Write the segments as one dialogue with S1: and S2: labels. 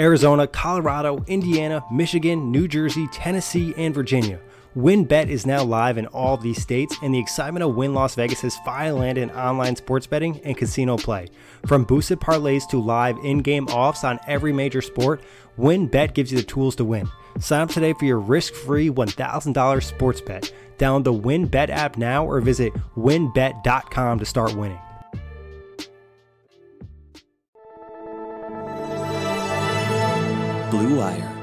S1: Arizona, Colorado, Indiana, Michigan, New Jersey, Tennessee, and Virginia. WynnBET is now live in all these states, and the excitement of Wynn Las Vegas finally landed in online sports betting and casino play. From boosted parlays to live in game offs on every major sport, WynnBET gives you the tools to win. Sign up today for your risk free $1,000 sports bet. Download the WynnBET app now or visit wynnbet.com to start winning.
S2: Blue Wire.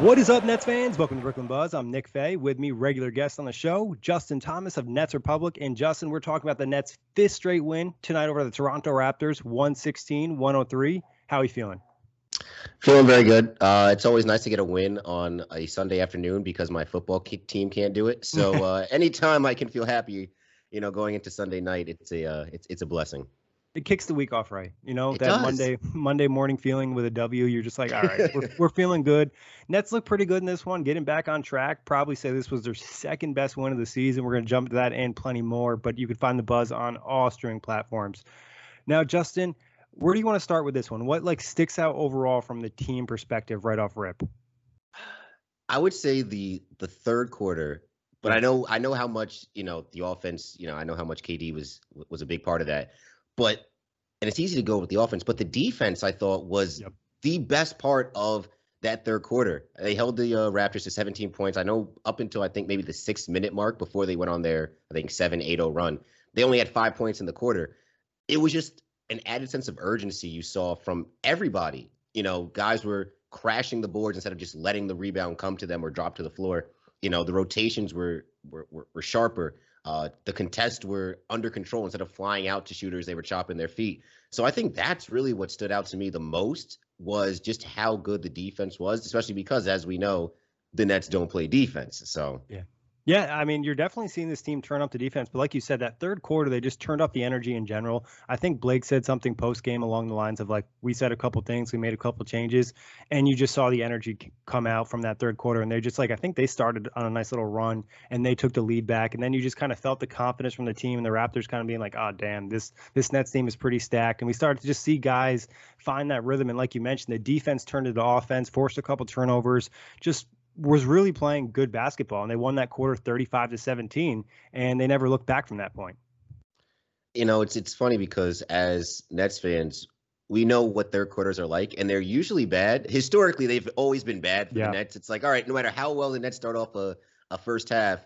S1: What is up, Nets fans? Welcome to Brooklyn Buzz. I'm Nick Fay. With me, regular guest on the show, Justin Thomas of Nets Republic. And Justin, we're talking about the Nets' fifth straight win tonight over the Toronto Raptors, 116 103. How are you feeling?
S3: Feeling very good. Uh, it's always nice to get a win on a Sunday afternoon because my football team can't do it. So uh, anytime I can feel happy, you know, going into Sunday night, it's a uh, it's it's a blessing.
S1: It kicks the week off right. You know
S3: It
S1: that
S3: does.
S1: Monday Monday morning feeling with a W. You're just like, all right, we're, we're feeling good. Nets look pretty good in this one, getting back on track. Probably say this was their second best win of the season. We're gonna jump to that and plenty more, but you can find the buzz on all streaming platforms. Now, Justin, where do you want to start with this one? What like sticks out overall from the team perspective right off rip?
S3: I would say the the third quarter, but I know I know how much you know the offense. You know I know how much KD was was a big part of that, but and it's easy to go with the offense, but the defense I thought was
S1: Yep.
S3: the best part of that third quarter. They held the uh, Raptors to 17 points. I know up until I think maybe the six minute mark before they went on their I think seven eight zero run, they only had five points in the quarter. It was just an added sense of urgency you saw from everybody. You know, guys were crashing the boards instead of just letting the rebound come to them or drop to the floor. You know, the rotations were were were, were sharper. Uh, the contests were under control instead of flying out to shooters. They were chopping their feet. So I think that's really what stood out to me the most was just how good the defense was, especially because, as we know, the Nets don't play defense. So
S1: Yeah, I mean, you're definitely seeing this team turn up the defense, but like you said, that third quarter they just turned up the energy in general. I think Blake said something post game along the lines of like, "We said a couple things, we made a couple changes," and you just saw the energy come out from that third quarter, and they're just like, I think they started on a nice little run, and they took the lead back, and then you just kind of felt the confidence from the team, and the Raptors kind of being like, "Oh, damn, this this Nets team is pretty stacked," and we started to just see guys find that rhythm, and like you mentioned, the defense turned into offense, forced a couple turnovers, just was really playing good basketball and they won that quarter 35 to 17 and they never looked back from that point.
S3: you know, it's it's funny because as Nets fans, we know what their quarters are like, and they're usually bad. Historically, they've always been bad for
S1: Yeah.
S3: the Nets. It's like, all right, no matter how well the Nets start off a, a first half,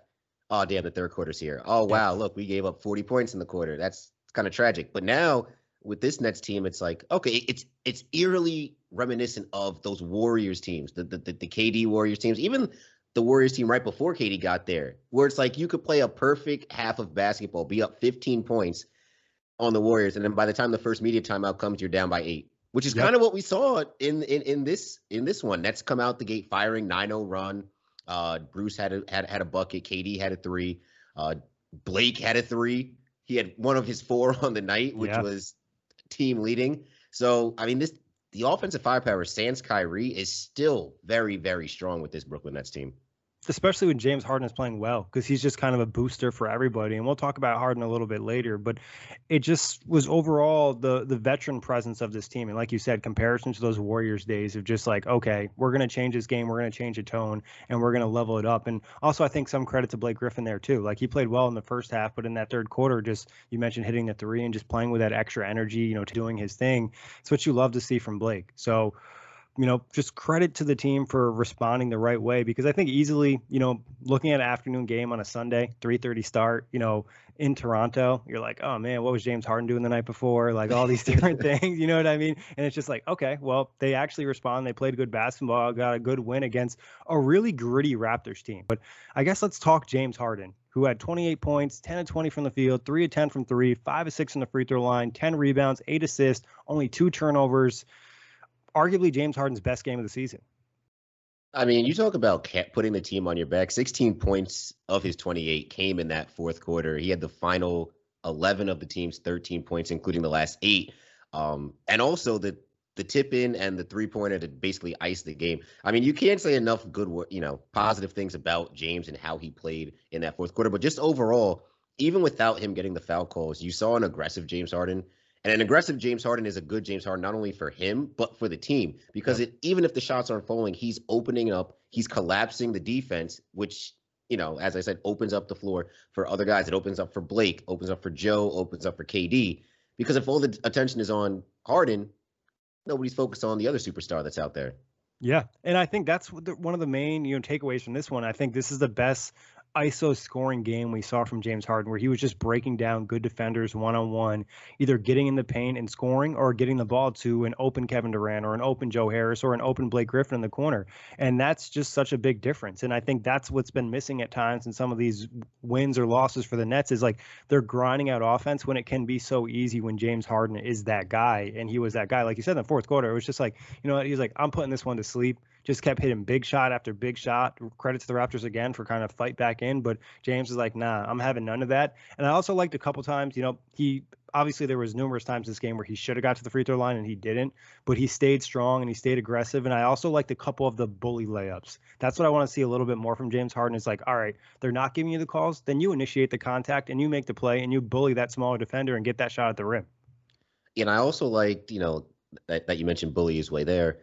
S3: oh damn, the third quarter's here. Oh wow, look, we gave up 40 points in the quarter. That's kind of tragic. But now with this Nets team, it's like, okay, it's it's eerily reminiscent of those Warriors teams, the the, the, the KD Warriors teams, even the Warriors team right before KD got there, where it's like you could play a perfect half of basketball, be up 15 points on the Warriors, and then by the time the first media timeout comes, you're down by eight, which is
S1: Yep.
S3: kind of what we saw in in in this in this one. Nets come out the gate firing 9-0 run. Uh, Bruce had a had had a bucket. KD had a three. Uh, Blake had a three. He had one of his four on the night, which
S1: Yeah.
S3: was team leading. So I mean, this the offensive firepower sans Kyrie is still very very strong with this Brooklyn Nets team.
S1: Especially when James Harden is playing well, because he's just kind of a booster for everybody. And we'll talk about Harden a little bit later, but it just was overall the the veteran presence of this team. And like you said, comparison to those Warriors days of just like, okay, we're gonna change this game, we're gonna change the tone, and we're gonna level it up. And also, I think some credit to Blake Griffin there too. Like he played well in the first half, but in that third quarter, just you mentioned hitting the three and just playing with that extra energy, you know, to doing his thing. It's what you love to see from Blake. So you know, just credit to the team for responding the right way because I think easily, you know, looking at an afternoon game on a Sunday, 3:30 start, you know, in Toronto, you're like, oh man, what was James Harden doing the night before? Like all these different things, you know what I mean? And it's just like, okay, well, they actually respond. They played good basketball, got a good win against a really gritty Raptors team. But I guess let's talk James Harden, who had 28 points, 10 of 20 from the field, 3 of 10 from 3, 5 of 6 from the free throw line, 10 rebounds, 8 assists, only 2 turnovers arguably James Harden's best game of the season.
S3: I mean, you talk about putting the team on your back. 16 points of his 28 came in that fourth quarter. He had the final 11 of the team's 13 points, including the last eight. Um, and also the the tip in and the three pointer to basically ice the game. I mean, you can't say enough good, you know, positive things about James and how he played in that fourth quarter. But just overall, even without him getting the foul calls, you saw an aggressive James Harden and an aggressive James Harden is a good James Harden, not only for him, but for the team. Because it, even if the shots aren't falling, he's opening up, he's collapsing the defense, which, you know, as I said, opens up the floor for other guys. It opens up for Blake, opens up for Joe, opens up for KD. Because if all the attention is on Harden, nobody's focused on the other superstar that's out there.
S1: Yeah, and I think that's one of the main you know takeaways from this one. I think this is the best ISO scoring game we saw from James Harden, where he was just breaking down good defenders one on one, either getting in the paint and scoring or getting the ball to an open Kevin Durant or an open Joe Harris or an open Blake Griffin in the corner. And that's just such a big difference. And I think that's what's been missing at times in some of these wins or losses for the Nets is like they're grinding out offense when it can be so easy when James Harden is that guy. And he was that guy. Like you said in the fourth quarter, it was just like, you know, what? he's like, I'm putting this one to sleep just kept hitting big shot after big shot. Credit to the Raptors again for kind of fight back in, but James is like, nah, I'm having none of that. And I also liked a couple times, you know, he obviously there was numerous times this game where he should have got to the free throw line and he didn't, but he stayed strong and he stayed aggressive. And I also liked a couple of the bully layups. That's what I want to see a little bit more from James Harden. Is like, all right, they're not giving you the calls, then you initiate the contact and you make the play and you bully that smaller defender and get that shot at the rim.
S3: And I also liked, you know, that, that you mentioned bully his way there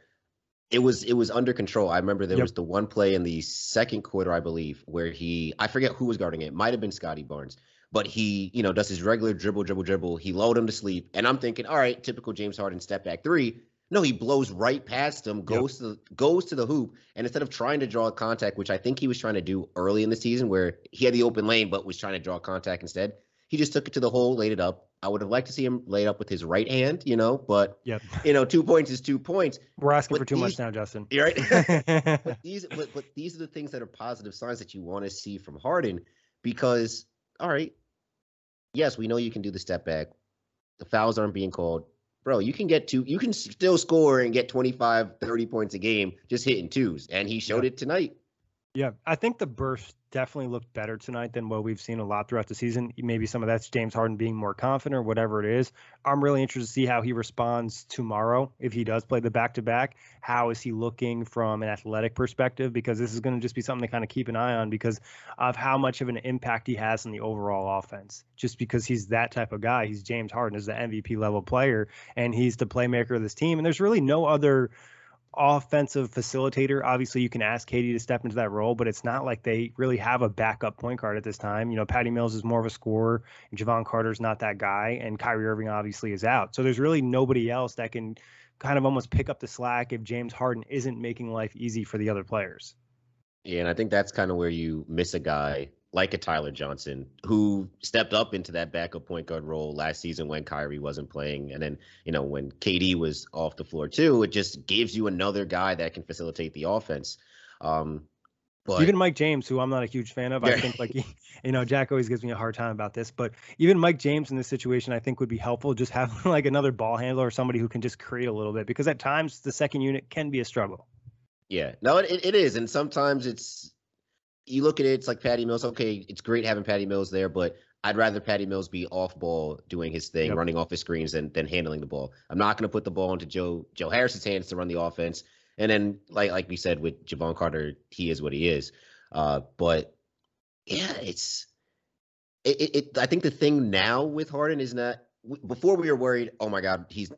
S3: it was it was under control. I remember there yep. was the one play in the second quarter, I believe, where he I forget who was guarding it. Might have been Scottie Barnes, but he you know does his regular dribble, dribble, dribble. He lulled him to sleep, and I'm thinking, all right, typical James Harden step back three. No, he blows right past him, goes yep. to goes to the hoop, and instead of trying to draw contact, which I think he was trying to do early in the season, where he had the open lane but was trying to draw contact instead, he just took it to the hole, laid it up. I would have liked to see him laid up with his right hand, you know, but yep. you know, two points is two points.
S1: We're asking but for too these, much now, Justin.
S3: You're right. but these but, but these are the things that are positive signs that you want to see from Harden because all right, yes, we know you can do the step back. The fouls aren't being called. Bro, you can get two you can still score and get 25, 30 points a game just hitting twos. And he showed yep. it tonight.
S1: Yeah, I think the burst definitely looked better tonight than what we've seen a lot throughout the season. Maybe some of that's James Harden being more confident or whatever it is. I'm really interested to see how he responds tomorrow if he does play the back to back. How is he looking from an athletic perspective? Because this is going to just be something to kind of keep an eye on because of how much of an impact he has on the overall offense. Just because he's that type of guy. He's James Harden, is the MVP level player, and he's the playmaker of this team. And there's really no other offensive facilitator. Obviously, you can ask KD to step into that role, but it's not like they really have a backup point guard at this time. You know, Patty Mills is more of a scorer, and Jevon Carter's not that guy, and Kyrie Irving obviously is out. So there's really nobody else that can kind of almost pick up the slack if James Harden isn't making life easy for the other players.
S3: Yeah, and I think that's kind of where you miss a guy like a Tyler Johnson, who stepped up into that backup point guard role last season when Kyrie wasn't playing. And then, you know, when KD was off the floor too, it just gives you another guy that can facilitate the offense. Um,
S1: but even Mike James, who I'm not a huge fan of, I think like you know Jack always gives me a hard time about this, but even Mike James in this situation, I think would be helpful. Just having like another ball handler or somebody who can just create a little bit, because at times the second unit can be a struggle.
S3: Yeah, no, it, it is, and sometimes it's you look at it, it's like Patty Mills. Okay, it's great having Patty Mills there, but I'd rather Patty Mills be off ball doing his thing, yep. running off his screens than than handling the ball. I'm not going to put the ball into Joe Joe Harris's hands to run the offense. And then, like like we said with Jevon Carter, he is what he is. Uh, but yeah, it's it, it, it, I think the thing now with Harden is that before we were worried, oh my God, he's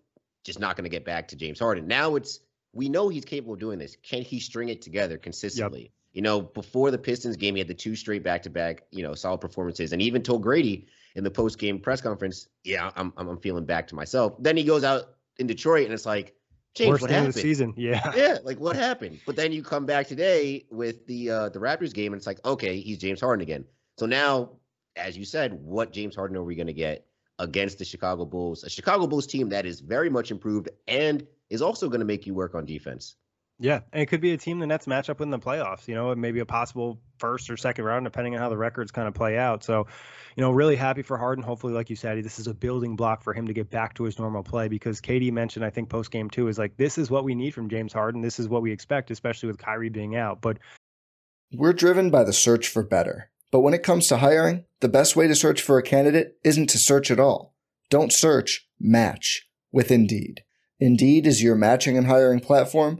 S3: just not going to get back to James Harden. Now it's we know he's capable of doing this. Can he string it together consistently? Yep. You know, before the Pistons game, he had the two straight back to back, you know, solid performances, and he even told Grady in the post game press conference, "Yeah, I'm, I'm I'm feeling back to myself." Then he goes out in Detroit, and it's like, James,
S1: Worst
S3: what happened?
S1: Of the season, yeah,
S3: yeah, like what happened? But then you come back today with the uh the Raptors game, and it's like, okay, he's James Harden again. So now, as you said, what James Harden are we going to get against the Chicago Bulls? A Chicago Bulls team that is very much improved and is also going to make you work on defense.
S1: Yeah, and it could be a team the Nets match up in the playoffs. You know, maybe a possible first or second round, depending on how the records kind of play out. So, you know, really happy for Harden. Hopefully, like you said, this is a building block for him to get back to his normal play. Because KD mentioned, I think post game too, is like this is what we need from James Harden. This is what we expect, especially with Kyrie being out. But
S4: we're driven by the search for better. But when it comes to hiring, the best way to search for a candidate isn't to search at all. Don't search. Match with Indeed. Indeed is your matching and hiring platform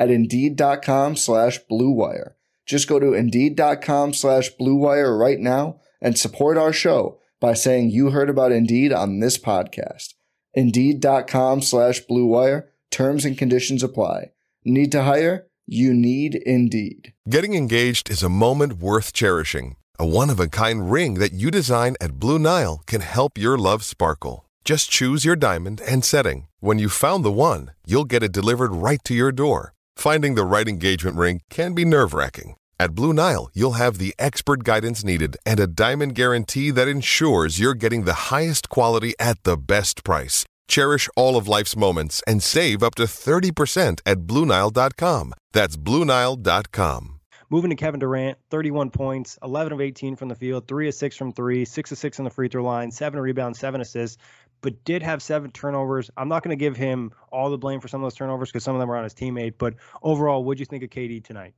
S4: at Indeed.com slash BlueWire. Just go to Indeed.com slash BlueWire right now and support our show by saying you heard about Indeed on this podcast. Indeed.com slash BlueWire. Terms and conditions apply. Need to hire? You need Indeed.
S2: Getting engaged is a moment worth cherishing. A one of a kind ring that you design at Blue Nile can help your love sparkle. Just choose your diamond and setting. When you've found the one, you'll get it delivered right to your door. Finding the right engagement ring can be nerve wracking. At Blue Nile, you'll have the expert guidance needed and a diamond guarantee that ensures you're getting the highest quality at the best price. Cherish all of life's moments and save up to 30% at BlueNile.com. That's BlueNile.com.
S1: Moving to Kevin Durant, 31 points, 11 of 18 from the field, 3 of 6 from 3, 6 of 6 on the free throw line, 7 rebounds, 7 assists but did have seven turnovers. I'm not going to give him all the blame for some of those turnovers because some of them were on his teammate. But overall, what'd you think of KD tonight?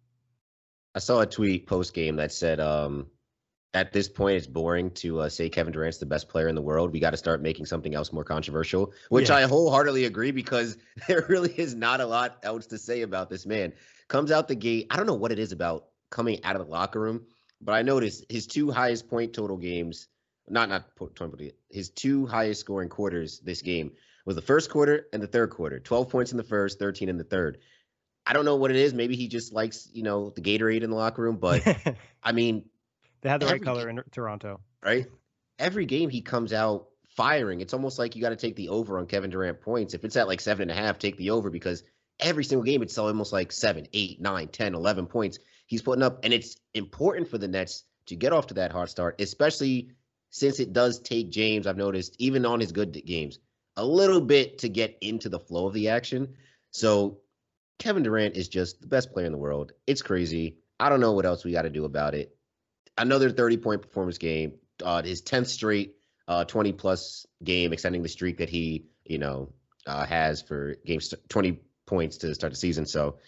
S3: I saw a tweet post game that said, um, at this point, it's boring to uh, say Kevin Durant's the best player in the world. We got to start making something else more controversial, which. I wholeheartedly agree because there really is not a lot else to say about this man. Comes out the gate. I don't know what it is about coming out of the locker room, but I noticed his two highest point total games not not twenty. his two highest scoring quarters this game was the first quarter and the third quarter. 12 points in the first, 13 in the third. I don't know what it is. Maybe he just likes, you know, the Gatorade in the locker room, but I mean,
S1: they had the right color in Toronto.
S3: Right? Every game he comes out firing. It's almost like you got to take the over on Kevin Durant points. If it's at like seven and a half, take the over because every single game it's almost like seven, eight, nine, ten, eleven points he's putting up. And it's important for the Nets to get off to that hard start, especially since it does take James, I've noticed, even on his good games, a little bit to get into the flow of the action. So Kevin Durant is just the best player in the world. It's crazy. I don't know what else we got to do about it. Another 30 point performance game, uh, his 10th straight uh, 20 plus game, extending the streak that he, you know, uh, has for games 20 points to start the season. So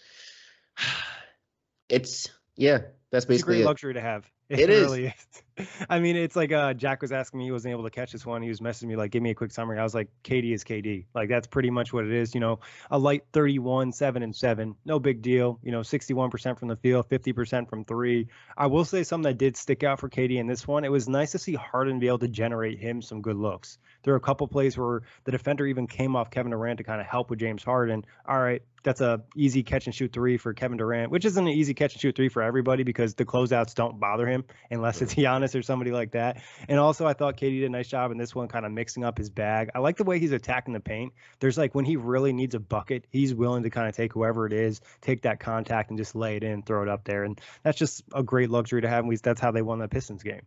S3: it's, yeah, that's basically
S1: it's a great
S3: it.
S1: luxury to have.
S3: It, it really is.
S1: is. I mean, it's like uh, Jack was asking me, he wasn't able to catch this one. He was messaging me like, "Give me a quick summary." I was like, "KD is KD." Like that's pretty much what it is. You know, a light 31, seven and seven, no big deal. You know, 61% from the field, 50% from three. I will say something that did stick out for KD in this one. It was nice to see Harden be able to generate him some good looks. There were a couple plays where the defender even came off Kevin Durant to kind of help with James Harden. All right, that's a easy catch and shoot three for Kevin Durant, which isn't an easy catch and shoot three for everybody because the closeouts don't bother him unless it's Giannis or somebody like that. And also, I thought KD did a nice job in this one, kind of mixing up his bag. I like the way he's attacking the paint. There's like when he really needs a bucket, he's willing to kind of take whoever it is, take that contact, and just lay it in, throw it up there. And that's just a great luxury to have. That's how they won the Pistons game.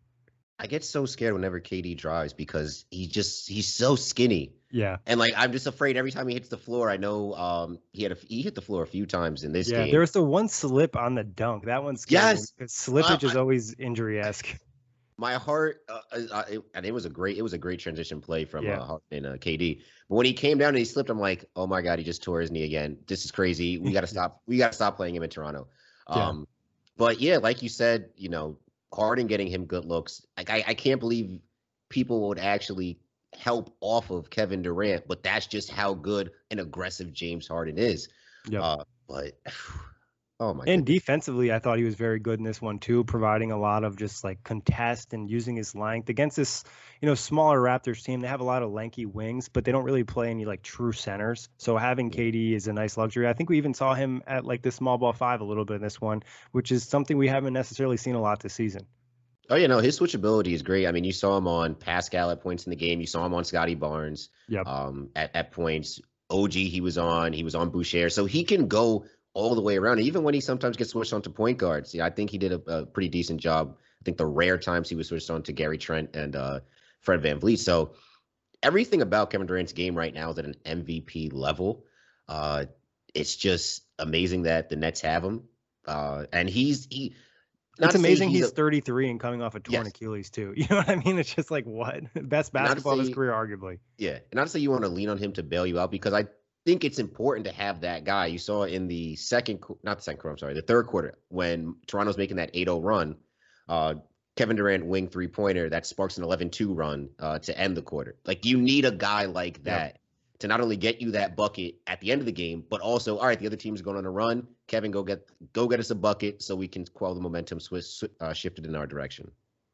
S3: I get so scared whenever KD drives because he just he's so skinny.
S1: Yeah.
S3: And like I'm just afraid every time he hits the floor. I know um he had a, he hit the floor a few times in this
S1: yeah,
S3: game.
S1: there was the one slip on the dunk. That one's
S3: Yes.
S1: Slippage
S3: Uh,
S1: is always injury esque.
S3: My heart uh, uh, and it was a great it was a great transition play from
S1: Yeah.
S3: uh, Harden and uh, KD. But when he came down and he slipped, I'm like, oh my god, he just tore his knee again. This is crazy. We got to stop. We got to stop playing him in Toronto.
S1: Yeah.
S3: Um, but yeah, like you said, you know, Harden getting him good looks. Like I, I can't believe people would actually help off of Kevin Durant, but that's just how good and aggressive James Harden is.
S1: Yeah.
S3: Uh, but oh my
S1: And
S3: goodness.
S1: defensively, I thought he was very good in this one too, providing a lot of just like contest and using his length against this, you know, smaller Raptors team. They have a lot of lanky wings, but they don't really play any like true centers. So having KD is a nice luxury. I think we even saw him at like the small ball five a little bit in this one, which is something we haven't necessarily seen a lot this season.
S3: Oh yeah, no, his switchability is great. I mean, you saw him on Pascal at points in the game. You saw him on Scottie Barnes
S1: Yep.
S3: um, at at points. OG he was on. He was on Boucher, so he can go all the way around. Even when he sometimes gets switched on to point guards, yeah, I think he did a, a pretty decent job. I think the rare times he was switched on to Gary Trent and uh, Fred VanVleet. So everything about Kevin Durant's game right now is at an MVP level. Uh, it's just amazing that the Nets have him, uh, and he's he. not
S1: it's amazing he's,
S3: a-
S1: 33 and coming off a torn
S3: Yes.
S1: Achilles too. You know what I mean? It's just like what best basketball of his career, arguably.
S3: Yeah, and say you want to lean on him to bail you out because I think it's important to have that guy. You saw in the second, not the second quarter, I'm sorry, the third quarter when Toronto's making that 8-0 run. Uh, Kevin Durant wing three pointer that sparks an 11-2 run uh, to end the quarter. Like you need a guy like that to not only get you that bucket at the end of the game, but also all right, the other team's going on a run. Kevin, go get go get us a bucket so we can quell the momentum swiss, uh, shifted in our direction.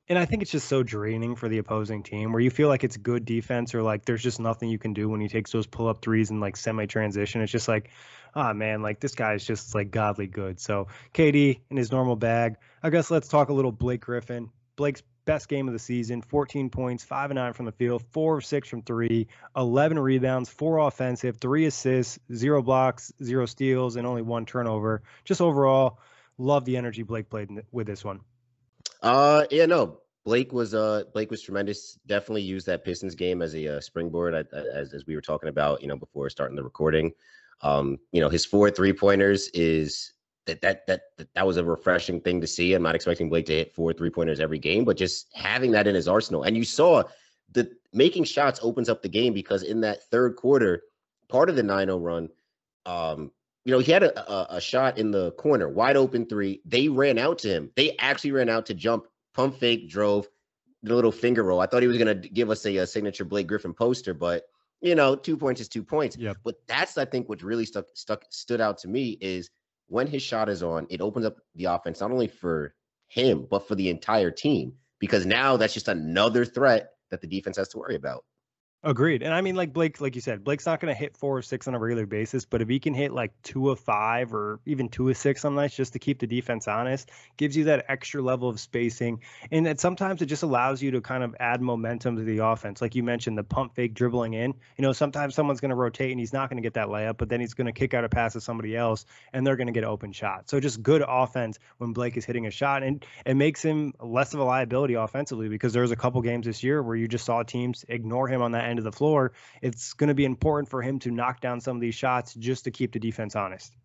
S1: And I think it's just so draining for the opposing team where you feel like it's good defense or like there's just nothing you can do when he takes those pull up threes and like semi transition. It's just like, ah, man, like this guy is just like godly good. So KD in his normal bag. I guess let's talk a little Blake Griffin. Blake's best game of the season 14 points, 5 and 9 from the field, 4 of 6 from 3, 11 rebounds, 4 offensive, 3 assists, 0 blocks, 0 steals, and only 1 turnover. Just overall, love the energy Blake played with this one.
S3: Uh, yeah, no. Blake was uh Blake was tremendous. Definitely used that Pistons game as a uh, springboard, as as we were talking about, you know, before starting the recording. Um, you know, his four three pointers is that that that that that was a refreshing thing to see. I'm not expecting Blake to hit four three pointers every game, but just having that in his arsenal. And you saw the making shots opens up the game because in that third quarter, part of the 9-0 run, um, you know, he had a, a, a shot in the corner, wide open three. They ran out to him. They actually ran out to jump, pump fake, drove the little finger roll. I thought he was going to give us a, a signature Blake Griffin poster, but you know, two points is two points.
S1: Yep.
S3: But that's I think what really stuck stuck stood out to me is when his shot is on, it opens up the offense not only for him but for the entire team because now that's just another threat that the defense has to worry about.
S1: Agreed. And I mean, like Blake, like you said, Blake's not going to hit four or six on a regular basis, but if he can hit like two of five or even two of six some nights just to keep the defense honest, gives you that extra level of spacing. And that sometimes it just allows you to kind of add momentum to the offense. Like you mentioned, the pump fake dribbling in. You know, sometimes someone's going to rotate and he's not going to get that layup, but then he's going to kick out a pass to somebody else and they're going to get open shot. So just good offense when Blake is hitting a shot. And it makes him less of a liability offensively because there's a couple games this year where you just saw teams ignore him on that end of the floor. It's going to be important for him to knock down some of these shots just to keep the defense honest.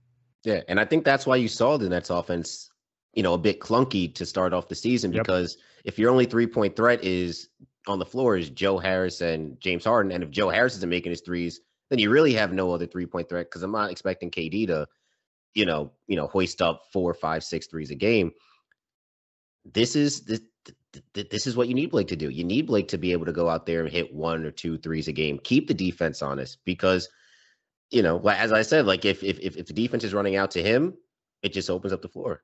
S3: Yeah, and I think that's why you saw the Nets offense, you know, a bit clunky to start off the season
S1: Yep.
S3: because if your only three point threat is on the floor is Joe Harris and James Harden, and if Joe Harris isn't making his threes, then you really have no other three point threat because I'm not expecting KD to, you know, you know, hoist up four, five, six threes a game. This is this. Th- th- This is what you need Blake to do. You need Blake to be able to go out there and hit one or two threes a game. Keep the defense honest because you know, as I said, like if if, if the defense is running out to him, it just opens up the floor.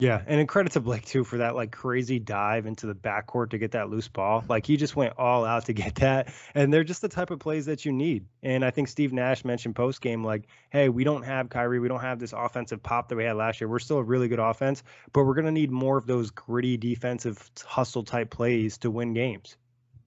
S1: Yeah, and in credit to Blake too for that like crazy dive into the backcourt to get that loose ball. Like he just went all out to get that, and they're just the type of plays that you need. And I think Steve Nash mentioned post game like, "Hey, we don't have Kyrie, we don't have this offensive pop that we had last year. We're still a really good offense, but we're gonna need more of those gritty defensive hustle type plays to win games."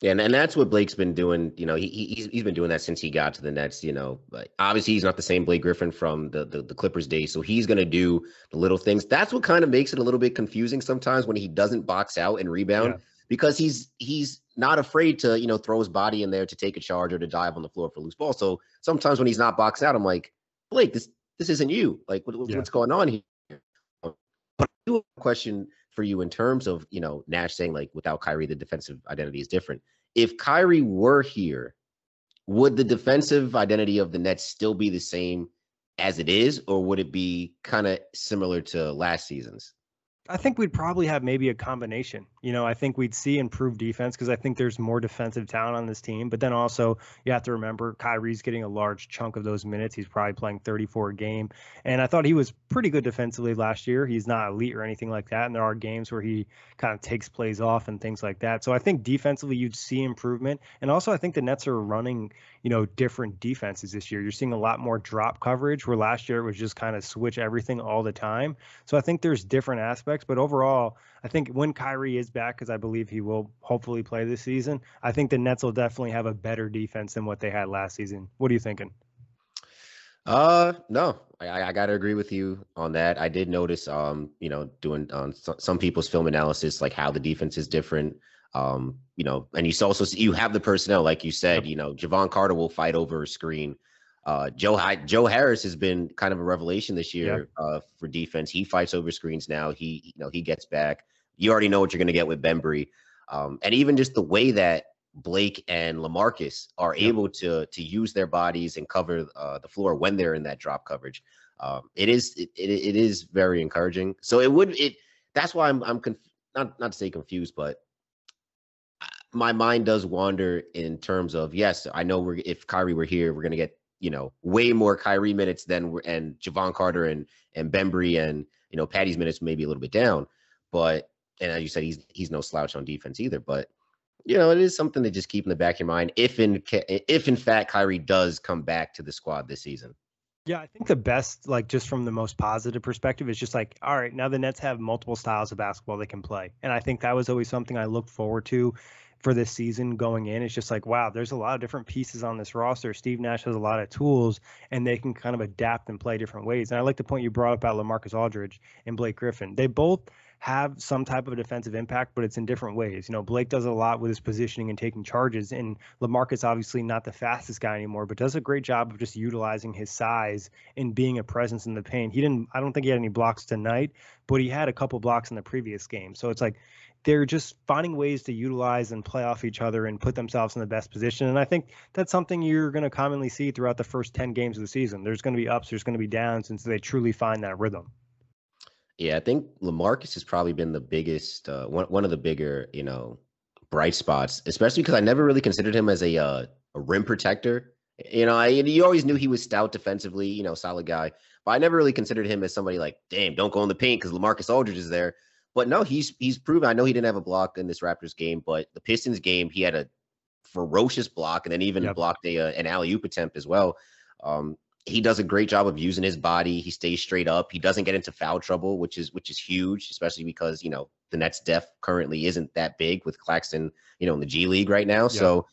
S3: Yeah, and, and that's what Blake's been doing. You know, he he- he's he's been doing that since he got to the Nets. You know, but obviously he's not the same Blake Griffin from the the, the Clippers days. So he's gonna do the little things. That's what kind of makes it a little bit confusing sometimes when he doesn't box out and rebound.
S1: Yeah.
S3: because he's he's not afraid to you know throw his body in there to take a charge or to dive on the floor for loose ball. So sometimes when he's not boxed out, I'm like, Blake, this this isn't you. Like, what, yeah. what's going on here? But I do have a question for you in terms of you know Nash saying like without Kyrie the defensive identity is different. If Kyrie were here, would the defensive identity of the Nets still be the same as it is, or would it be kind of similar to last season's?
S1: I think we'd probably have maybe a combination. You know, I think we'd see improved defense because I think there's more defensive talent on this team. But then also, you have to remember Kyrie's getting a large chunk of those minutes. He's probably playing 34 a game. And I thought he was pretty good defensively last year. He's not elite or anything like that. And there are games where he kind of takes plays off and things like that. So I think defensively, you'd see improvement. And also, I think the Nets are running, you know, different defenses this year. You're seeing a lot more drop coverage where last year it was just kind of switch everything all the time. So I think there's different aspects. But overall, I think when Kyrie is back, because I believe he will hopefully play this season, I think the Nets will definitely have a better defense than what they had last season. What are you thinking?
S3: Uh, no, I, I got to agree with you on that. I did notice, um, you know, doing on um, some people's film analysis, like how the defense is different. Um, you know, and you also see you have the personnel, like you said. You know, Jevon Carter will fight over a screen. Uh, Joe Joe Harris has been kind of a revelation this year uh, for defense. He fights over screens now. He you know he gets back. You already know what you're going to get with Bembry, um, and even just the way that Blake and Lamarcus are able to to use their bodies and cover uh, the floor when they're in that drop coverage. Um, it is it, it, it is very encouraging. So it would it that's why I'm I'm conf- not not to say confused, but my mind does wander in terms of yes, I know we're if Kyrie were here, we're gonna get you know, way more Kyrie minutes than and Jevon Carter and and Bembry and you know Patty's minutes maybe a little bit down, but and as you said, he's he's no slouch on defense either. But you know, it is something to just keep in the back of your mind if in if in fact Kyrie does come back to the squad this season.
S1: Yeah, I think the best, like just from the most positive perspective, is just like, all right, now the Nets have multiple styles of basketball they can play. And I think that was always something I looked forward to for this season going in. It's just like, wow, there's a lot of different pieces on this roster. Steve Nash has a lot of tools and they can kind of adapt and play different ways. And I like the point you brought up about Lamarcus Aldridge and Blake Griffin. They both have some type of defensive impact, but it's in different ways. You know, Blake does a lot with his positioning and taking charges, and Lamarcus obviously not the fastest guy anymore, but does a great job of just utilizing his size and being a presence in the paint. He didn't, I don't think he had any blocks tonight, but he had a couple blocks in the previous game. So it's like they're just finding ways to utilize and play off each other and put themselves in the best position. And I think that's something you're going to commonly see throughout the first 10 games of the season. There's going to be ups, there's going to be downs until they truly find that rhythm.
S3: Yeah, I think Lamarcus has probably been the biggest, uh, one one of the bigger, you know, bright spots, especially because I never really considered him as a uh, a rim protector. You know, I you always knew he was stout defensively, you know, solid guy, but I never really considered him as somebody like, damn, don't go in the paint because Lamarcus Aldridge is there. But no, he's he's proven. I know he didn't have a block in this Raptors game, but the Pistons game, he had a ferocious block, and then even yep. blocked a uh, an alley oop attempt as well. Um, he does a great job of using his body. He stays straight up. He doesn't get into foul trouble, which is which is huge, especially because you know the Nets depth currently isn't that big with Claxton, you know, in the G League right now. Yeah. So,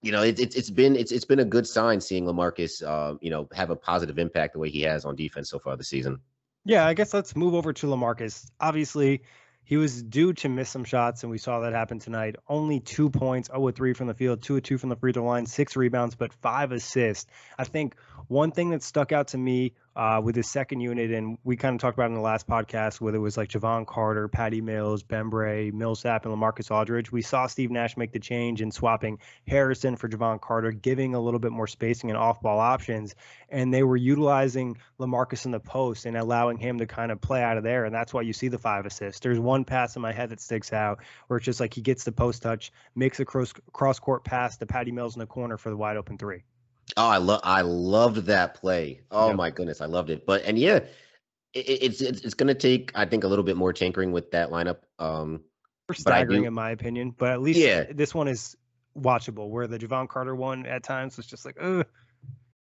S3: you know, it, it, it's been it's it's been a good sign seeing Lamarcus, uh, you know, have a positive impact the way he has on defense so far this season.
S1: Yeah, I guess let's move over to Lamarcus. Obviously, he was due to miss some shots, and we saw that happen tonight. Only two points, 0 3 from the field, 2 2 from the free throw line, six rebounds, but five assists. I think one thing that stuck out to me uh, with his second unit, and we kind of talked about in the last podcast, whether it was like Jevon Carter, Patty Mills, Bembry, Millsap, and Lamarcus Aldridge. We saw Steve Nash make the change in swapping Harrison for Jevon Carter, giving a little bit more spacing and off-ball options, and they were utilizing Lamarcus in the post and allowing him to kind of play out of there, and that's why you see the five assists. There's one pass in my head that sticks out where it's just like he gets the post touch, makes a cross court pass to Patty Mills in the corner for the wide open three.
S3: Oh, I love I loved that play. Oh yep. my goodness, I loved it. But and yeah, it, it's it's it's going to take I think a little bit more tinkering with that lineup. Um,
S1: For staggering, do, in my opinion, but at least yeah. this one is watchable. Where the Jevon Carter one at times was just like, ugh.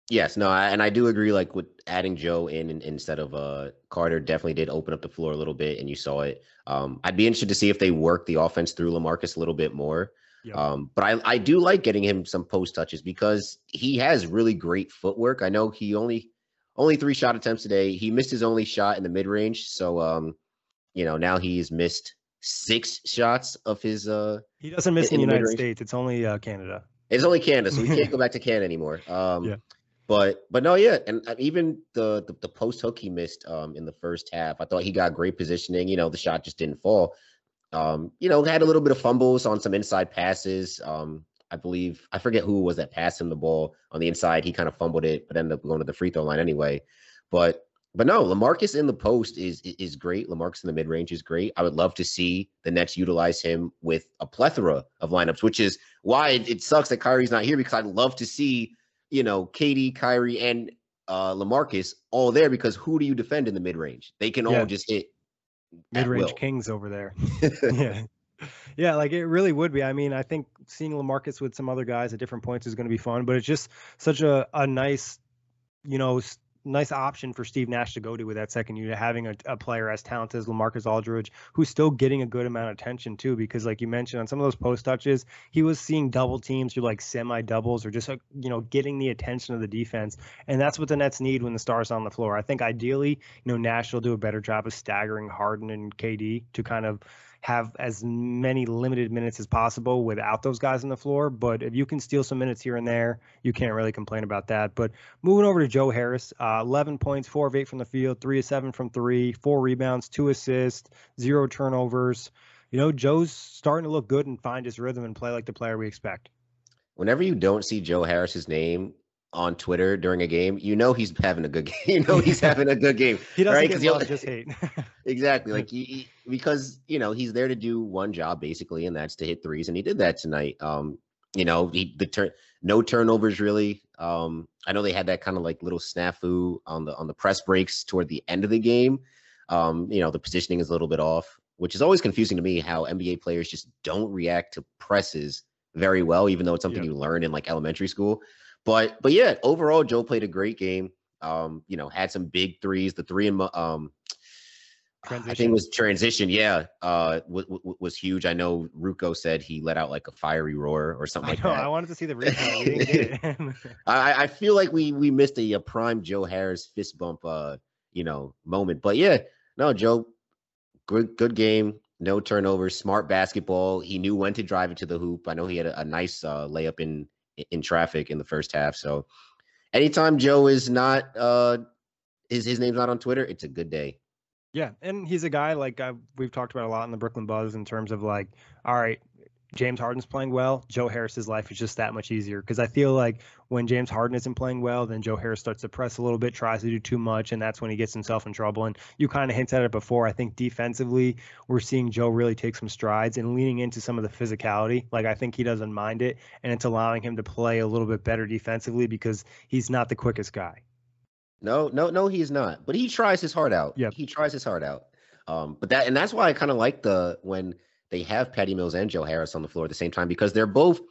S3: Yes, no, I, and I do agree. Like with adding Joe in, in, instead of uh Carter, definitely did open up the floor a little bit, and you saw it. Um, I'd be interested to see if they work the offense through Lamarcus a little bit more. Yep. Um, but I, I do like getting him some post touches because he has really great footwork. I know he only only three shot attempts today. He missed his only shot in the mid range, so um, you know now he's missed six shots of his. uh
S1: He doesn't miss in,
S3: in
S1: the United
S3: mid-range.
S1: States. It's only uh, Canada.
S3: It's only Canada, so we can't go back to Canada anymore. Um,
S1: Yeah.
S3: But but no, yeah, and even the the, the post hook he missed um in the first half, I thought he got great positioning. You know, the shot just didn't fall. Um, you know, had a little bit of fumbles on some inside passes. Um, I believe I forget who was that passed him the ball on the inside. He kind of fumbled it, but ended up going to the free throw line anyway. But but no, Lamarcus in the post is is great. Lamarcus in the mid range is great. I would love to see the Nets utilize him with a plethora of lineups, which is why it, it sucks that Kyrie's not here because I'd love to see you know KD, Kyrie, and uh Lamarcus all there because who do you defend in the mid range? They can
S1: Yeah.
S3: all just hit at
S1: Mid range kings over there. yeah. Yeah, like it really would be. I mean, I think seeing Lamarcus with some other guys at different points is going to be fun, but it's just such a, a nice, you know, nice option for Steve Nash to go to with that second unit, having a, a player as talented as Lamarcus Aldridge, who's still getting a good amount of attention too, because like you mentioned on some of those post touches, he was seeing double teams or like semi doubles or just, uh, you know, getting the attention of the defense. And that's what the Nets need when the stars on the floor. I think ideally, you know, Nash will do a better job of staggering Harden and KD to kind of have as many limited minutes as possible without those guys on the floor. But if you can steal some minutes here and there, you can't really complain about that. But moving over to Joe Harris, uh, 11 points, four of eight from the field, three of seven from three, four rebounds, two assists, zero turnovers. You know, Joe's starting to look good and find his rhythm and play like the player we expect.
S3: Whenever you don't see Joe Harris's name on Twitter during a game, you know he's having a good game. You know he's having a good game.
S1: He doesn't
S3: Right,
S1: get love, just hate.
S3: Exactly. Like he, he- because you know he's there to do one job basically, and that's to hit threes, and he did that tonight. Um, you know, he the turn no turnovers really. Um, I know they had that kind of like little snafu on the on the press breaks toward the end of the game. Um, you know, the positioning is a little bit off, which is always confusing to me how NBA players just don't react to presses very well, even though it's something
S1: Yeah.
S3: you learn in like elementary school. But but yeah, overall, Joe played a great game. Um, you know, had some big threes. The three in um I think it was transition. Yeah, uh, w- w- was huge. I know Ruocco said he let out like a fiery roar or something
S1: I
S3: like
S1: know.
S3: that.
S1: I wanted to see the replay.
S3: I, I feel like we we missed a, a prime Joe Harris fist bump, uh, you know, moment. But yeah, no, Joe, good good game. No turnovers, smart basketball. He knew when to drive it to the hoop. I know he had a, a nice uh, layup in in traffic in the first half. So anytime Joe is not uh his his name's not on Twitter, it's a good day.
S1: Yeah, and he's a guy like uh, we've talked about a lot in the Brooklyn Buzz in terms of like, all right, James Harden's playing well. Joe Harris's life is just that much easier because I feel like when James Harden isn't playing well, then Joe Harris starts to press a little bit, tries to do too much, and that's when he gets himself in trouble. And you kind of hinted at it before. I think defensively, we're seeing Joe really take some strides and leaning into some of the physicality. Like I think he doesn't mind it, and it's allowing him to play a little bit better defensively because he's not the quickest guy.
S3: No, no, no, he's not. But he tries his heart out.
S1: Yeah,
S3: He tries his heart out. Um, but that and that's why I kind of like the when they have Patty Mills and Joe Harris on the floor at the same time because they're both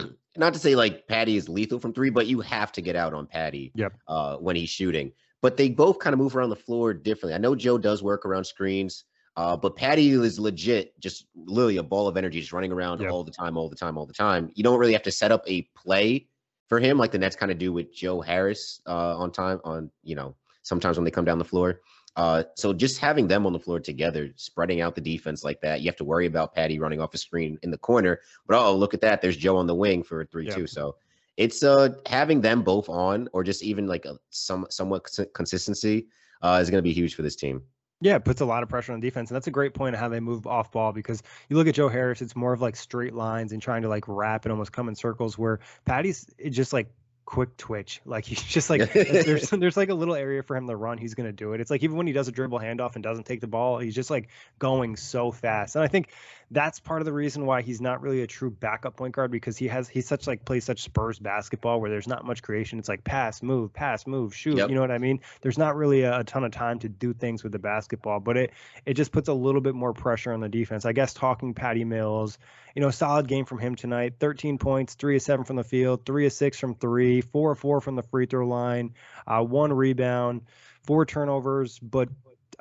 S3: not to say like Patty is lethal from three, but you have to get out on Patty
S1: Yep.
S3: uh when he's shooting. But they both kind of move around the floor differently. I know Joe does work around screens, uh, but Patty is legit just literally a ball of energy, just running around
S1: Yep.
S3: all the time, all the time, all the time. You don't really have to set up a play for him like the Nets kind of do with Joe Harris uh, on time on you know sometimes when they come down the floor. Uh, so just having them on the floor together, spreading out the defense like that, you have to worry about Patty running off a screen in the corner. But oh, look at that! There's Joe on the wing for a three-two.
S1: Yeah.
S3: So it's uh having them both on, or just even like a some somewhat consistency, uh, is going to be huge for this team.
S1: Yeah, it puts a lot of pressure on defense. And that's a great point of how they move off ball because you look at Joe Harris, it's more of like straight lines and trying to like wrap and almost come in circles where Patty's just like quick twitch. Like he's just like there's there's like a little area for him to run, he's gonna do it. It's like even when he does a dribble handoff and doesn't take the ball, he's just like going so fast. And I think that's part of the reason why he's not really a true backup point guard because he has he's such like plays such Spurs basketball where there's not much creation. It's like pass, move, pass, move, shoot.
S3: Yep.
S1: You know what I mean? There's not really a, a ton of time to do things with the basketball, but it it just puts a little bit more pressure on the defense. I guess talking Patty Mills, you know, solid game from him tonight. 13 points, three of seven from the field, three of six from three, four of four from the free throw line, uh, one rebound, four turnovers. But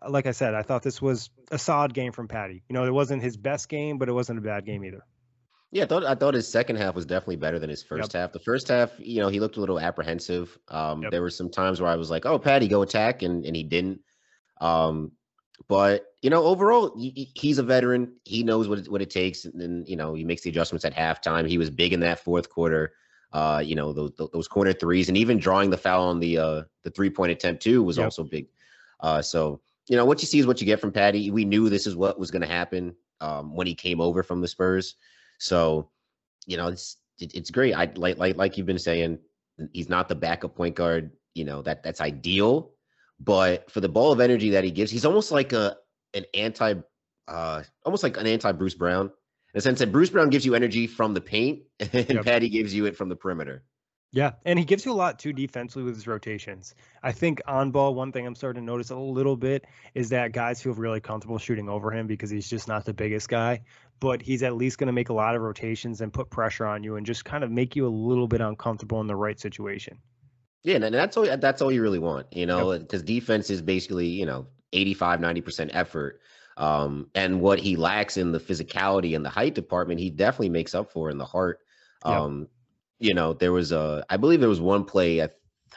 S1: like I said, I thought this was a solid game from Patty. You know, it wasn't his best game, but it wasn't a bad game either.
S3: Yeah, I thought I thought his second half was definitely better than his first half. The first half, you know, he looked a little apprehensive. Um,
S1: Yep.
S3: There were some times where I was like, "Oh, Patty, go attack," and and he didn't. Um, but you know, overall, he, he's a veteran. He knows what it, what it takes, and then you know he makes the adjustments at halftime. He was big in that fourth quarter. Uh, you know those those corner threes, and even drawing the foul on the uh the three point attempt too was yep. also big. Uh, so you know what you see is what you get from Patty. We knew this is what was going to happen um, when he came over from the Spurs. So you know it's it, it's great. I like like like you've been saying, he's not the backup point guard. You know that that's ideal but for the ball of energy that he gives, he's almost like a an anti, uh, almost like an anti Bruce Brown, in the sense that Bruce Brown gives you energy from the paint, and yep. Patty gives you it from the perimeter.
S1: Yeah, and he gives you a lot too defensively with his rotations. I think on ball, one thing I'm starting to notice a little bit is that guys feel really comfortable shooting over him because he's just not the biggest guy, but he's at least going to make a lot of rotations and put pressure on you and just kind of make you a little bit uncomfortable in the right situation.
S3: Yeah, and that's all that's all you really want, you know, because yep. defense is basically, you know, 85, 90% effort. Um, and what he lacks in the physicality and the height department, he definitely makes up for in the heart. Um, yep. you know, there was a I believe there was one play I,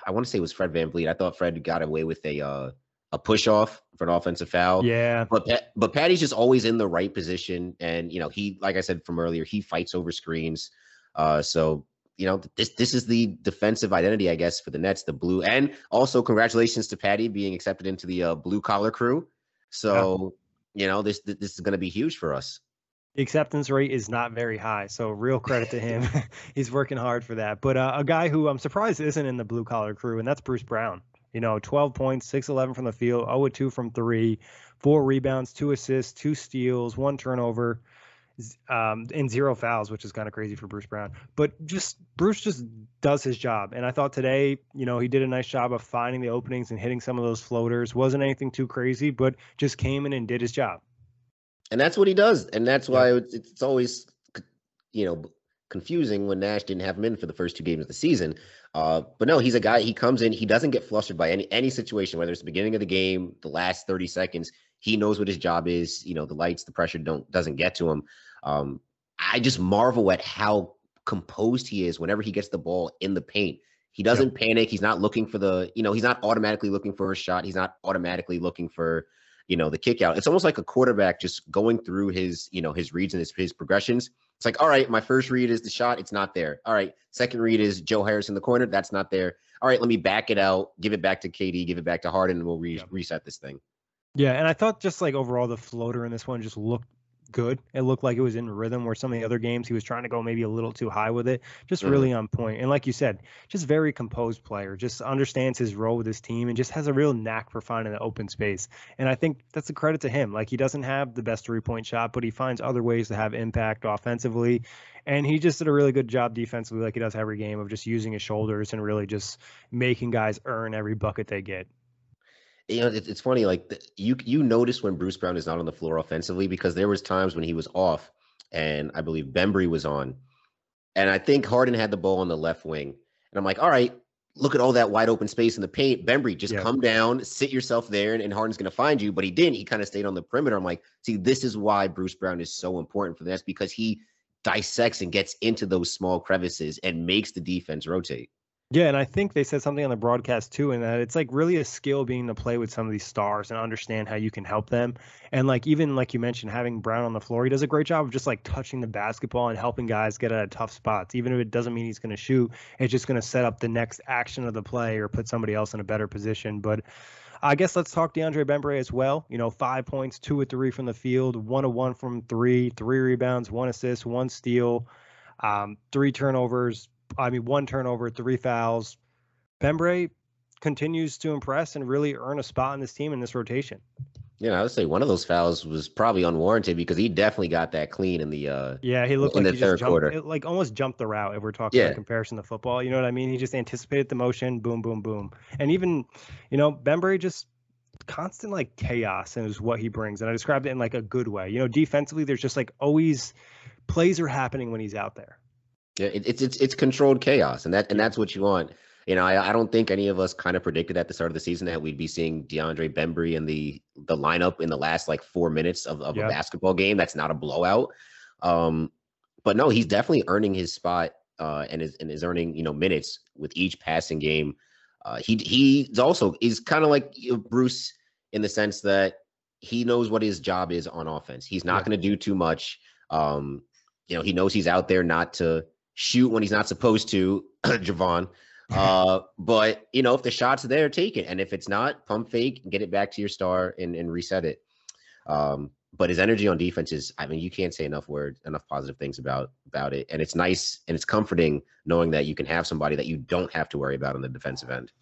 S3: I want to say it was Fred VanVleet. I thought Fred got away with a uh, a push off for an offensive foul.
S1: Yeah.
S3: But but Patty's just always in the right position. And you know, he like I said from earlier, he fights over screens. Uh so you know, this this is the defensive identity, I guess, for the Nets, the blue, and also congratulations to Patty being accepted into the uh, blue collar crew. So, yeah. you know, this this is going to be huge for us.
S1: The acceptance rate is not very high, so real credit to him. He's working hard for that. But uh, a guy who I'm surprised isn't in the blue collar crew, and that's Bruce Brown. You know, 12 points, 6 11 from the field, 0 2 from three, four rebounds, two assists, two steals, one turnover um, and zero fouls, which is kind of crazy for Bruce Brown. But just Bruce just does his job, and I thought today, you know, he did a nice job of finding the openings and hitting some of those floaters. wasn't anything too crazy, but just came in and did his job.
S3: And that's what he does, and that's why yeah. it's, it's always, you know, confusing when Nash didn't have him in for the first two games of the season. Uh, but no, he's a guy. He comes in. He doesn't get flustered by any any situation, whether it's the beginning of the game, the last thirty seconds. He knows what his job is. You know, the lights, the pressure don't doesn't get to him. Um, I just marvel at how composed he is whenever he gets the ball in the paint. He doesn't yeah. panic. He's not looking for the, you know, he's not automatically looking for a shot. He's not automatically looking for, you know, the kick out. It's almost like a quarterback just going through his, you know, his reads and his, his progressions. It's like, all right, my first read is the shot. It's not there. All right. Second read is Joe Harris in the corner. That's not there. All right. Let me back it out, give it back to KD, give it back to Harden, and we'll re- yeah. reset this thing.
S1: Yeah. And I thought just like overall, the floater in this one just looked good. It looked like it was in rhythm where some of the other games he was trying to go maybe a little too high with it. Just mm-hmm. really on point. And like you said, just very composed player, just understands his role with his team and just has a real knack for finding the open space. And I think that's a credit to him. Like he doesn't have the best three point shot, but he finds other ways to have impact offensively. And he just did a really good job defensively, like he does every game, of just using his shoulders and really just making guys earn every bucket they get
S3: you know, it's, it's funny. Like the, you you notice when Bruce Brown is not on the floor offensively because there was times when he was off, and I believe Bembry was on, and I think Harden had the ball on the left wing, and I'm like, all right, look at all that wide open space in the paint. Bembry, just yeah. come down, sit yourself there, and, and Harden's going to find you. But he didn't. He kind of stayed on the perimeter. I'm like, see, this is why Bruce Brown is so important for this because he dissects and gets into those small crevices and makes the defense rotate.
S1: Yeah, and I think they said something on the broadcast too, and that it's like really a skill being to play with some of these stars and understand how you can help them. And like even like you mentioned, having Brown on the floor, he does a great job of just like touching the basketball and helping guys get out of tough spots. Even if it doesn't mean he's going to shoot, it's just going to set up the next action of the play or put somebody else in a better position. But I guess let's talk DeAndre Bembry as well. You know, five points, two or three from the field, one of one from three, three rebounds, one assist, one steal, um, three turnovers, I mean, one turnover, three fouls. Bembry continues to impress and really earn a spot in this team in this rotation.
S3: Yeah, I would say one of those fouls was probably unwarranted because he definitely got that clean in the uh
S1: yeah he looked in like the third jumped, quarter, like almost jumped the route. If we're talking yeah. about comparison to football, you know what I mean? He just anticipated the motion, boom, boom, boom, and even you know Bembry just constant like chaos and is what he brings, and I described it in like a good way. You know, defensively, there's just like always plays are happening when he's out there.
S3: Yeah, it, it's it's it's controlled chaos, and that and that's what you want. You know, I, I don't think any of us kind of predicted at the start of the season that we'd be seeing DeAndre Bembry in the the lineup in the last like four minutes of, of a basketball game. That's not a blowout. Um, but no, he's definitely earning his spot uh, and is and is earning you know minutes with each passing game. Uh, he he's also is kind of like Bruce in the sense that he knows what his job is on offense. He's not yeah. going to do too much. Um, you know, he knows he's out there not to shoot when he's not supposed to, Jevon. Uh, but you know, if the shot's there, take it. And if it's not, pump fake and get it back to your star and, and reset it. Um, but his energy on defense is, I mean, you can't say enough words, enough positive things about about it. And it's nice and it's comforting knowing that you can have somebody that you don't have to worry about on the defensive end.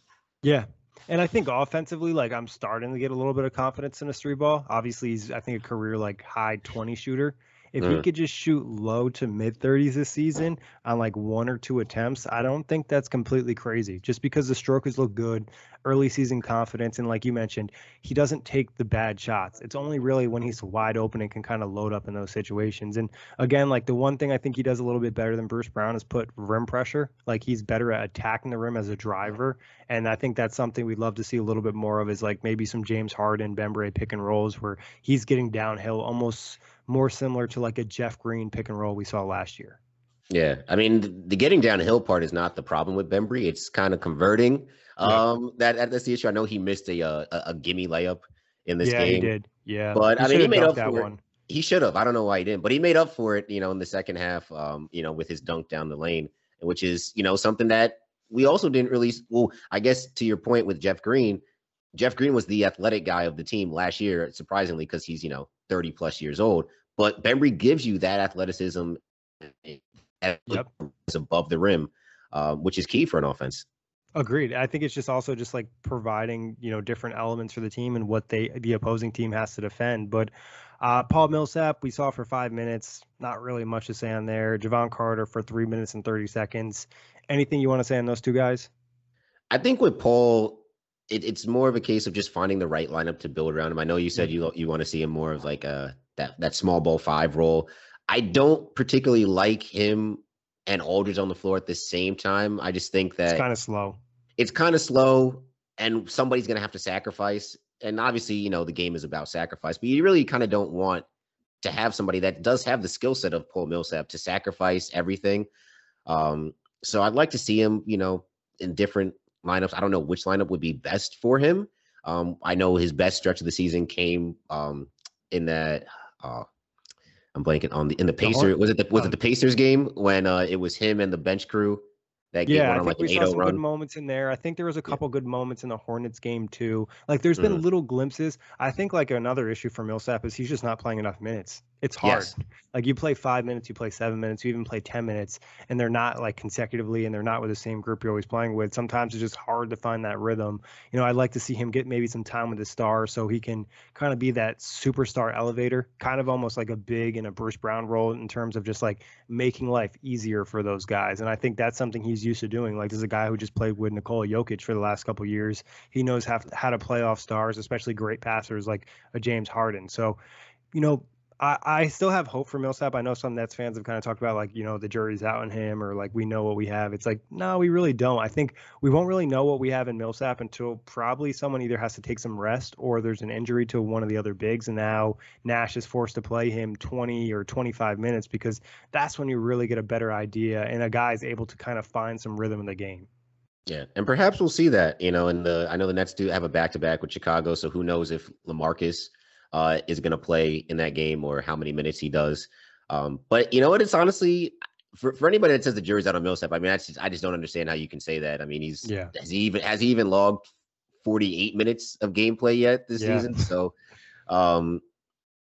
S1: Yeah. And I think offensively, like I'm starting to get a little bit of confidence in a three ball. Obviously, he's I think a career like high 20 shooter. If mm. he could just shoot low to mid 30s this season on like one or two attempts, I don't think that's completely crazy. Just because the strokers look good, early season confidence, and like you mentioned, he doesn't take the bad shots. It's only really when he's wide open and can kind of load up in those situations. And again, like the one thing I think he does a little bit better than Bruce Brown is put rim pressure. Like he's better at attacking the rim as a driver. And I think that's something we'd love to see a little bit more of is like maybe some James Harden, Bembry pick and rolls where he's getting downhill almost more similar to like a Jeff Green pick and roll we saw last year.
S3: Yeah, I mean the getting downhill part is not the problem with Bembry. It's kind of converting. Um, yeah. that that's the issue. I know he missed a a, a gimme layup in this
S1: yeah,
S3: game.
S1: he did. Yeah,
S3: but he I mean he made up for one. it. He should have. I don't know why he didn't, but he made up for it. You know, in the second half. Um, you know, with his dunk down the lane, which is you know something that we also didn't really. Well, I guess to your point with Jeff Green, Jeff Green was the athletic guy of the team last year, surprisingly, because he's you know 30 plus years old. But Bembry gives you that athleticism yep. above the rim, uh, which is key for an offense.
S1: Agreed. I think it's just also just like providing you know different elements for the team and what they the opposing team has to defend. But uh, Paul Millsap we saw for five minutes, not really much to say on there. Jevon Carter for three minutes and thirty seconds. Anything you want to say on those two guys?
S3: I think with Paul, it, it's more of a case of just finding the right lineup to build around him. I know you said you you want to see him more of like a that that small ball five role. I don't particularly like him and Aldridge on the floor at the same time. I just think that
S1: it's kind of slow.
S3: It's kind of slow, and somebody's going to have to sacrifice. And obviously, you know, the game is about sacrifice, but you really kind of don't want to have somebody that does have the skill set of Paul Millsap to sacrifice everything. Um, so I'd like to see him, you know, in different lineups. I don't know which lineup would be best for him. Um, I know his best stretch of the season came um, in that uh, I'm blanking on the in the Pacer. Was it the was it um, the Pacers game when uh, it was him and the bench crew
S1: that yeah, I think like we saw some run. good moments in there. I think there was a couple yeah. good moments in the Hornets game too. Like there's been mm. little glimpses. I think like another issue for Millsap is he's just not playing enough minutes. It's hard. Yes. Like you play five minutes, you play seven minutes, you even play ten minutes, and they're not like consecutively, and they're not with the same group you're always playing with. Sometimes it's just hard to find that rhythm. You know, I'd like to see him get maybe some time with the star so he can kind of be that superstar elevator, kind of almost like a big and a Bruce Brown role in terms of just like making life easier for those guys. And I think that's something he's used to doing. Like, there's a guy who just played with Nikola Jokic for the last couple years. He knows how, how to play off stars, especially great passers like a James Harden. So, you know, I, I still have hope for Millsap. I know some Nets fans have kind of talked about like, you know, the jury's out on him or like we know what we have. It's like, no, we really don't. I think we won't really know what we have in Millsap until probably someone either has to take some rest or there's an injury to one of the other bigs. And now Nash is forced to play him 20 or 25 minutes because that's when you really get a better idea and a guy's able to kind of find some rhythm in the game.
S3: Yeah, and perhaps we'll see that. You know, and the I know the Nets do have a back to back with Chicago, so who knows if LaMarcus uh, is going to play in that game or how many minutes he does. Um, but you know what? It's honestly for, for anybody that says the jury's out on Millsap. I mean, I just I just don't understand how you can say that. I mean, he's yeah. has he even has he even logged 48 minutes of gameplay yet this yeah. season? So, um,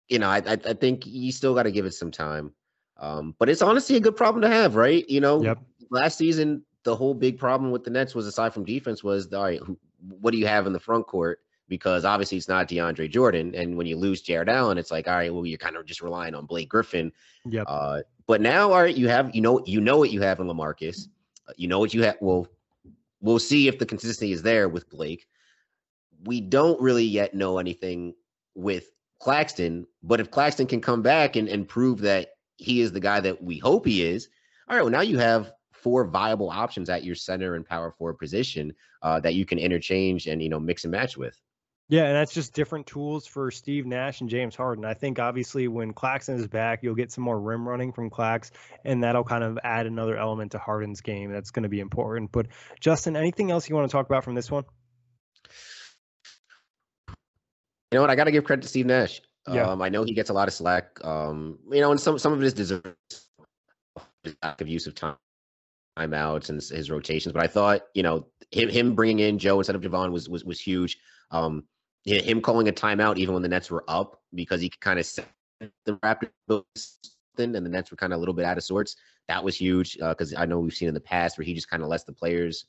S3: you know, I I, I think you still got to give it some time. Um, but it's honestly a good problem to have, right? You know,
S1: yep.
S3: last season the whole big problem with the Nets was aside from defense was all right, who, what do you have in the front court? Because obviously it's not DeAndre Jordan. And when you lose Jarrett Allen, it's like, all right, well, you're kind of just relying on Blake Griffin.
S1: Yep.
S3: Uh, but now, all right, you have, you know, you know what you have in LaMarcus. Uh, you know what you have. Well, we'll see if the consistency is there with Blake. We don't really yet know anything with Claxton, but if Claxton can come back and, and prove that he is the guy that we hope he is, all right, well, now you have four viable options at your center and power forward position uh, that you can interchange and you know mix and match with.
S1: Yeah, and that's just different tools for Steve Nash and James Harden. I think obviously when Claxton is back, you'll get some more rim running from Clax, and that'll kind of add another element to Harden's game that's going to be important. But Justin, anything else you want to talk about from this one?
S3: You know what? I got to give credit to Steve Nash.
S1: Yeah.
S3: Um, I know he gets a lot of slack. Um, you know, and some some of it is deserved lack of use of time timeouts and his rotations. But I thought, you know, him him bringing in Joe instead of Jevon was was was huge. Um, him calling a timeout even when the Nets were up because he could kind of set the Raptors and the Nets were kind of a little bit out of sorts. That was huge because uh, I know we've seen in the past where he just kind of lets the players,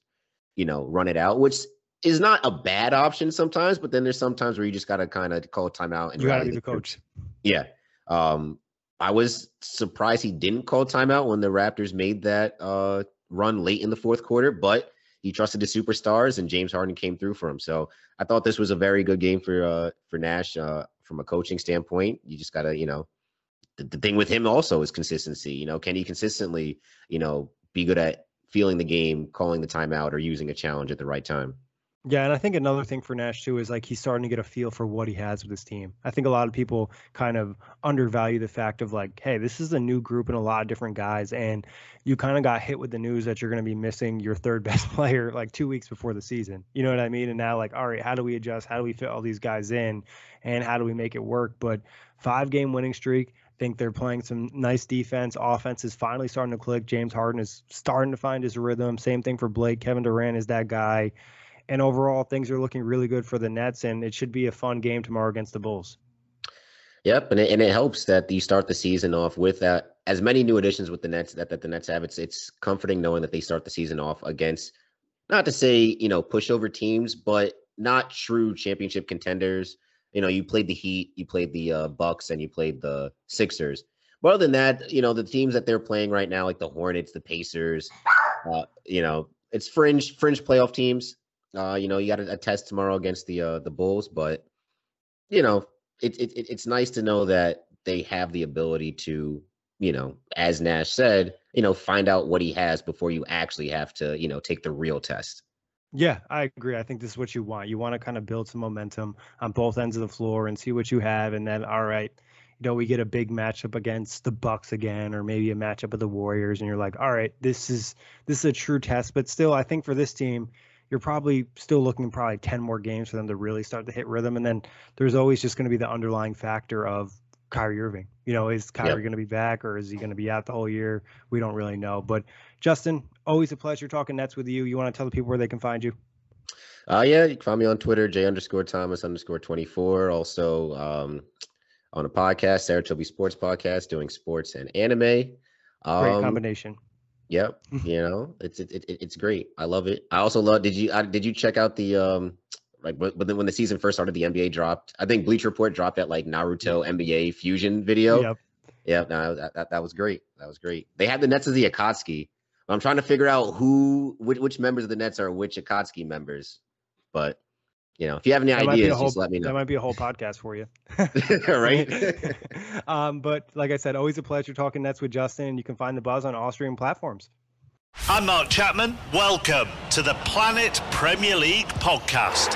S3: you know, run it out, which is not a bad option sometimes. But then there's sometimes where you just got to kind of call a timeout and
S1: you got to be the coach.
S3: Yeah. Um, I was surprised he didn't call timeout when the Raptors made that uh, run late in the fourth quarter, but he trusted the superstars and James Harden came through for him. So I thought this was a very good game for uh, for Nash uh, from a coaching standpoint. You just gotta, you know, the, the thing with him also is consistency. You know, can he consistently, you know, be good at feeling the game, calling the timeout, or using a challenge at the right time?
S1: Yeah, and I think another thing for Nash too is like he's starting to get a feel for what he has with his team. I think a lot of people kind of undervalue the fact of like, hey, this is a new group and a lot of different guys, and you kind of got hit with the news that you're going to be missing your third best player like two weeks before the season. You know what I mean? And now like, all right, how do we adjust? How do we fit all these guys in? And how do we make it work? But five game winning streak. Think they're playing some nice defense. Offense is finally starting to click. James Harden is starting to find his rhythm. Same thing for Blake. Kevin Durant is that guy and overall things are looking really good for the Nets, and it should be a fun game tomorrow against the Bulls.
S3: Yep, and it, and it helps that you start the season off with that as many new additions with the Nets that, that the Nets have. It's it's comforting knowing that they start the season off against not to say you know pushover teams, but not true championship contenders. You know, you played the Heat, you played the uh, Bucks, and you played the Sixers. But other than that, you know, the teams that they're playing right now, like the Hornets, the Pacers, uh, you know, it's fringe fringe playoff teams. Uh, you know, you got a, a, test tomorrow against the uh, the Bulls, but you know, it, it, it's nice to know that they have the ability to, you know, as Nash said, you know, find out what he has before you actually have to, you know, take the real test.
S1: Yeah, I agree. I think this is what you want. You want to kind of build some momentum on both ends of the floor and see what you have, and then all right, you know, we get a big matchup against the Bucks again, or maybe a matchup of the Warriors, and you're like, all right, this is this is a true test. But still, I think for this team, you're probably still looking probably 10 more games for them to really start to hit rhythm. And then there's always just going to be the underlying factor of Kyrie Irving. You know, is Kyrie yep. going to be back or is he going to be out the whole year? We don't really know. But Justin, always a pleasure talking Nets with you. You want to tell the people where they can find you?
S3: Uh, yeah, you can find me on Twitter, J underscore Thomas underscore 24. Also um, on a podcast, Sarah Toby Sports Podcast, doing sports and anime.
S1: Um, Great combination.
S3: Yep, you know, it's it, it, it's great. I love it. I also love. Did you I, did you check out the um like but then when the season first started, the NBA dropped. I think Bleacher Report dropped that like Naruto NBA fusion video. Yep. Yeah, no, that, that, that was great. That was great. They had the Nets as the Akatsuki. I'm trying to figure out who which, which members of the Nets are which Akatsuki members, but you know, if you have any that ideas, whole, just let me know.
S1: That might be a whole podcast for you.
S3: right.
S1: um, but like I said, always a pleasure talking Nets with Justin. And you can find the buzz on all streaming platforms.
S5: I'm Mark Chapman. Welcome to the Planet Premier League podcast.